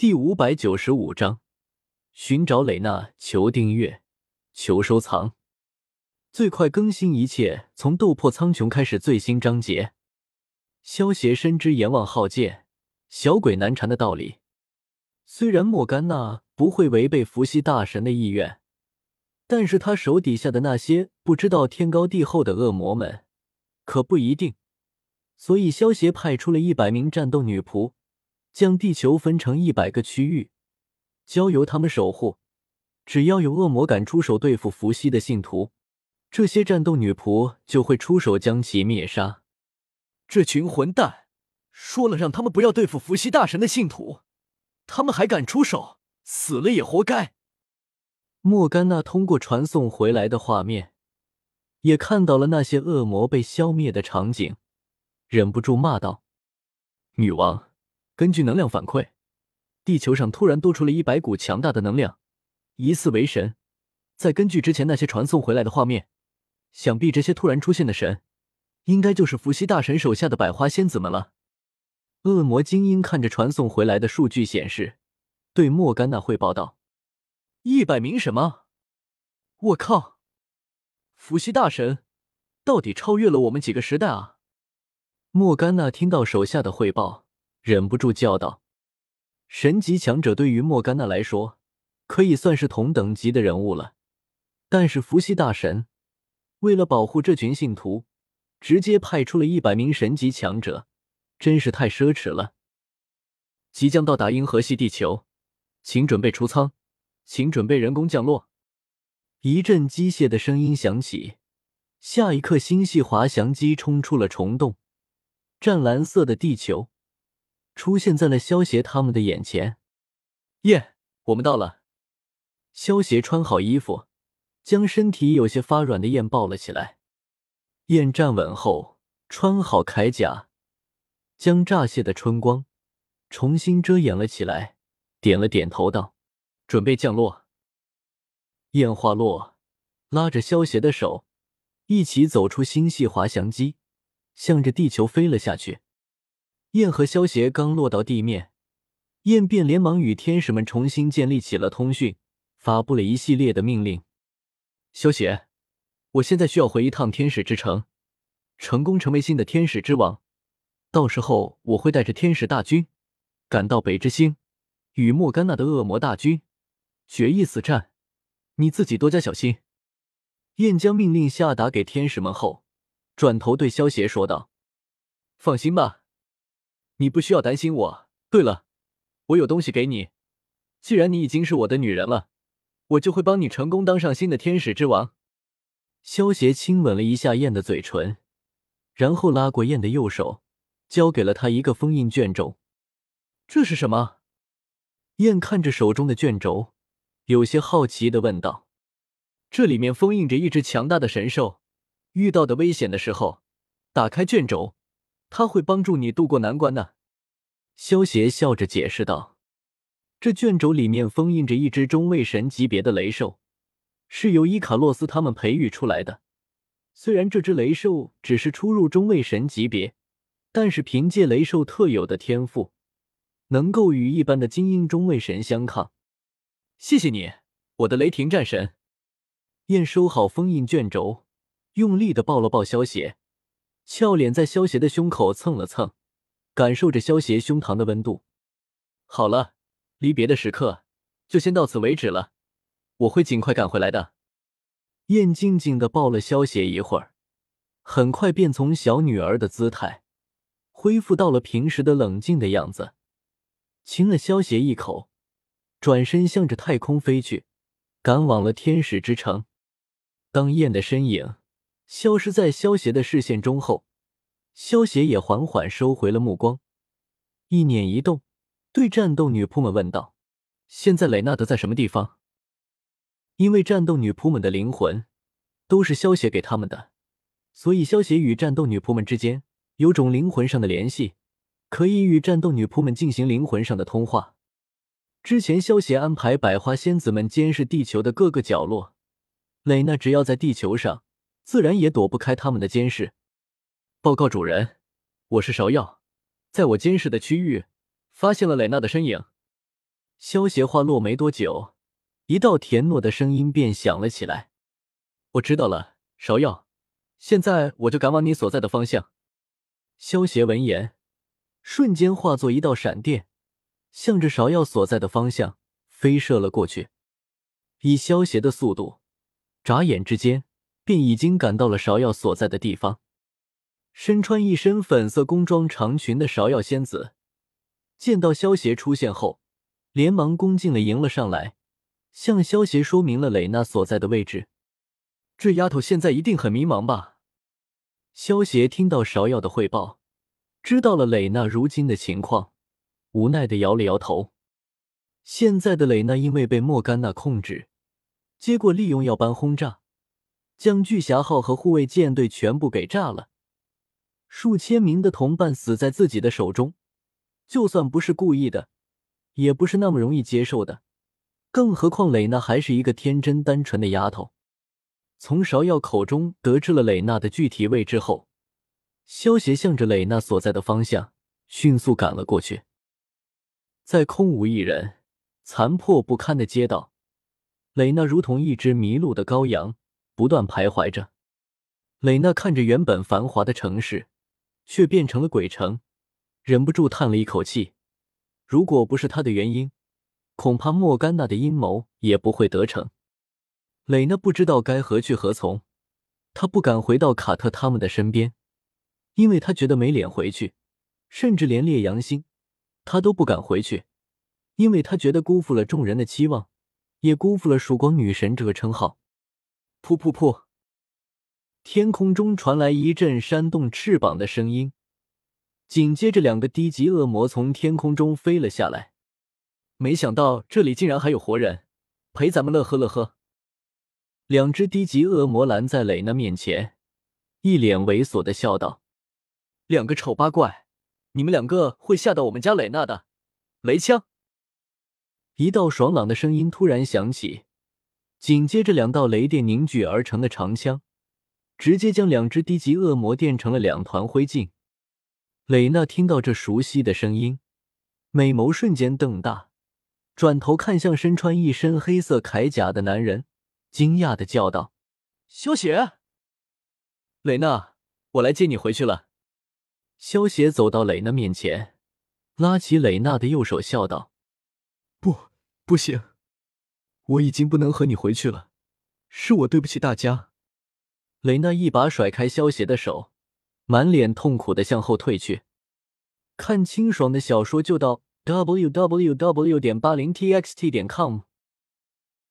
第五百九十五章，寻找蕾娜，求订阅，求收藏，最快更新一切从斗破苍穹开始最新章节。萧协深知阎王好剑，小鬼难缠的道理。虽然莫甘娜不会违背伏羲大神的意愿，但是他手底下的那些不知道天高地厚的恶魔们，可不一定。所以萧协派出了一百名战斗女仆。将地球分成一百个区域，交由他们守护。只要有恶魔敢出手对付伏羲的信徒，这些战斗女仆就会出手将其灭杀。这群混蛋，说了让他们不要对付伏羲大神的信徒，他们还敢出手，死了也活该。莫甘娜通过传送回来的画面，也看到了那些恶魔被消灭的场景，忍不住骂道：“女王。”根据能量反馈，地球上突然多出了一百股强大的能量，疑似为神。再根据之前那些传送回来的画面，想必这些突然出现的神，应该就是伏羲大神手下的百花仙子们了。恶魔精英看着传送回来的数据显示，对莫甘娜汇报道：“一百名什么？我靠！伏羲大神到底超越了我们几个时代啊！”莫甘娜听到手下的汇报。忍不住叫道：“神级强者对于莫甘娜来说，可以算是同等级的人物了。但是伏羲大神为了保护这群信徒，直接派出了一百名神级强者，真是太奢侈了。即将到达银河系地球，请准备出舱，请准备人工降落。”一阵机械的声音响起，下一刻，星系滑翔机冲出了虫洞，湛蓝色的地球。出现在了萧协他们的眼前。耶，我们到了。萧协穿好衣服，将身体有些发软的燕抱了起来。燕站稳后，穿好铠甲，将乍泄的春光重新遮掩了起来，点了点头道：“准备降落。”燕化落，拉着萧协的手，一起走出星系滑翔机，向着地球飞了下去。燕和萧协刚落到地面，燕便连忙与天使们重新建立起了通讯，发布了一系列的命令。萧协，我现在需要回一趟天使之城，成功成为新的天使之王。到时候我会带着天使大军赶到北之星，与莫甘娜的恶魔大军决一死战。你自己多加小心。燕将命令下达给天使们后，转头对萧协说道：“放心吧。”你不需要担心我。对了，我有东西给你。既然你已经是我的女人了，我就会帮你成功当上新的天使之王。萧协亲吻了一下燕的嘴唇，然后拉过燕的右手，交给了她一个封印卷轴。这是什么？燕看着手中的卷轴，有些好奇的问道：“这里面封印着一只强大的神兽，遇到的危险的时候，打开卷轴。”他会帮助你渡过难关的，萧协笑着解释道：“这卷轴里面封印着一只中位神级别的雷兽，是由伊卡洛斯他们培育出来的。虽然这只雷兽只是初入中位神级别，但是凭借雷兽特有的天赋，能够与一般的精英中位神相抗。谢谢你，我的雷霆战神。”验收好封印卷轴，用力的抱了抱萧协。俏脸在萧协的胸口蹭了蹭，感受着萧协胸膛的温度。好了，离别的时刻就先到此为止了，我会尽快赶回来的。燕静静的抱了萧协一会儿，很快便从小女儿的姿态恢复到了平时的冷静的样子，亲了萧协一口，转身向着太空飞去，赶往了天使之城。当燕的身影。消失在萧协的视线中后，萧协也缓缓收回了目光，一捻一动，对战斗女仆们问道：“现在雷纳德在什么地方？”因为战斗女仆们的灵魂都是萧协给他们的，所以萧协与战斗女仆们之间有种灵魂上的联系，可以与战斗女仆们进行灵魂上的通话。之前萧协安排百花仙子们监视地球的各个角落，雷娜只要在地球上。自然也躲不开他们的监视。报告主人，我是芍药，在我监视的区域发现了蕾娜的身影。萧协话落没多久，一道甜糯的声音便响了起来：“我知道了，芍药，现在我就赶往你所在的方向。”萧协闻言，瞬间化作一道闪电，向着芍药所在的方向飞射了过去。以萧协的速度，眨眼之间便已经赶到了芍药所在的地方。身穿一身粉色工装长裙的芍药仙子，见到萧协出现后，连忙恭敬的迎了上来，向萧协说明了蕾娜所在的位置。这丫头现在一定很迷茫吧？萧协听到芍药的汇报，知道了蕾娜如今的情况，无奈的摇了摇头。现在的蕾娜因为被莫甘娜控制，结果利用药班轰炸，将巨侠号和护卫舰队全部给炸了。数千名的同伴死在自己的手中，就算不是故意的，也不是那么容易接受的。更何况蕾娜还是一个天真单纯的丫头。从芍药口中得知了蕾娜的具体位置后，萧协向着蕾娜所在的方向迅速赶了过去。在空无一人、残破不堪的街道，蕾娜如同一只迷路的羔羊，不断徘徊着。蕾娜看着原本繁华的城市。却变成了鬼城，忍不住叹了一口气。如果不是他的原因，恐怕莫甘娜的阴谋也不会得逞。蕾娜不知道该何去何从，她不敢回到卡特他们的身边，因为她觉得没脸回去，甚至连烈阳星，她都不敢回去，因为她觉得辜负了众人的期望，也辜负了曙光女神这个称号。噗噗噗。天空中传来一阵扇动翅膀的声音，紧接着两个低级恶魔从天空中飞了下来。没想到这里竟然还有活人，陪咱们乐呵乐呵。两只低级恶魔拦在蕾娜面前，一脸猥琐的笑道：“两个丑八怪，你们两个会吓到我们家蕾娜的？”雷枪！一道爽朗的声音突然响起，紧接着两道雷电凝聚而成的长枪。直接将两只低级恶魔电成了两团灰烬。蕾娜听到这熟悉的声音，美眸瞬间瞪大，转头看向身穿一身黑色铠甲的男人，惊讶的叫道：“萧邪！”蕾娜，我来接你回去了。萧邪走到蕾娜面前，拉起蕾娜的右手，笑道：“不，不行，我已经不能和你回去了，是我对不起大家。”雷娜一把甩开萧邪的手，满脸痛苦的向后退去。看清爽的小说就到 w w w. 点八零 t x t 点 com。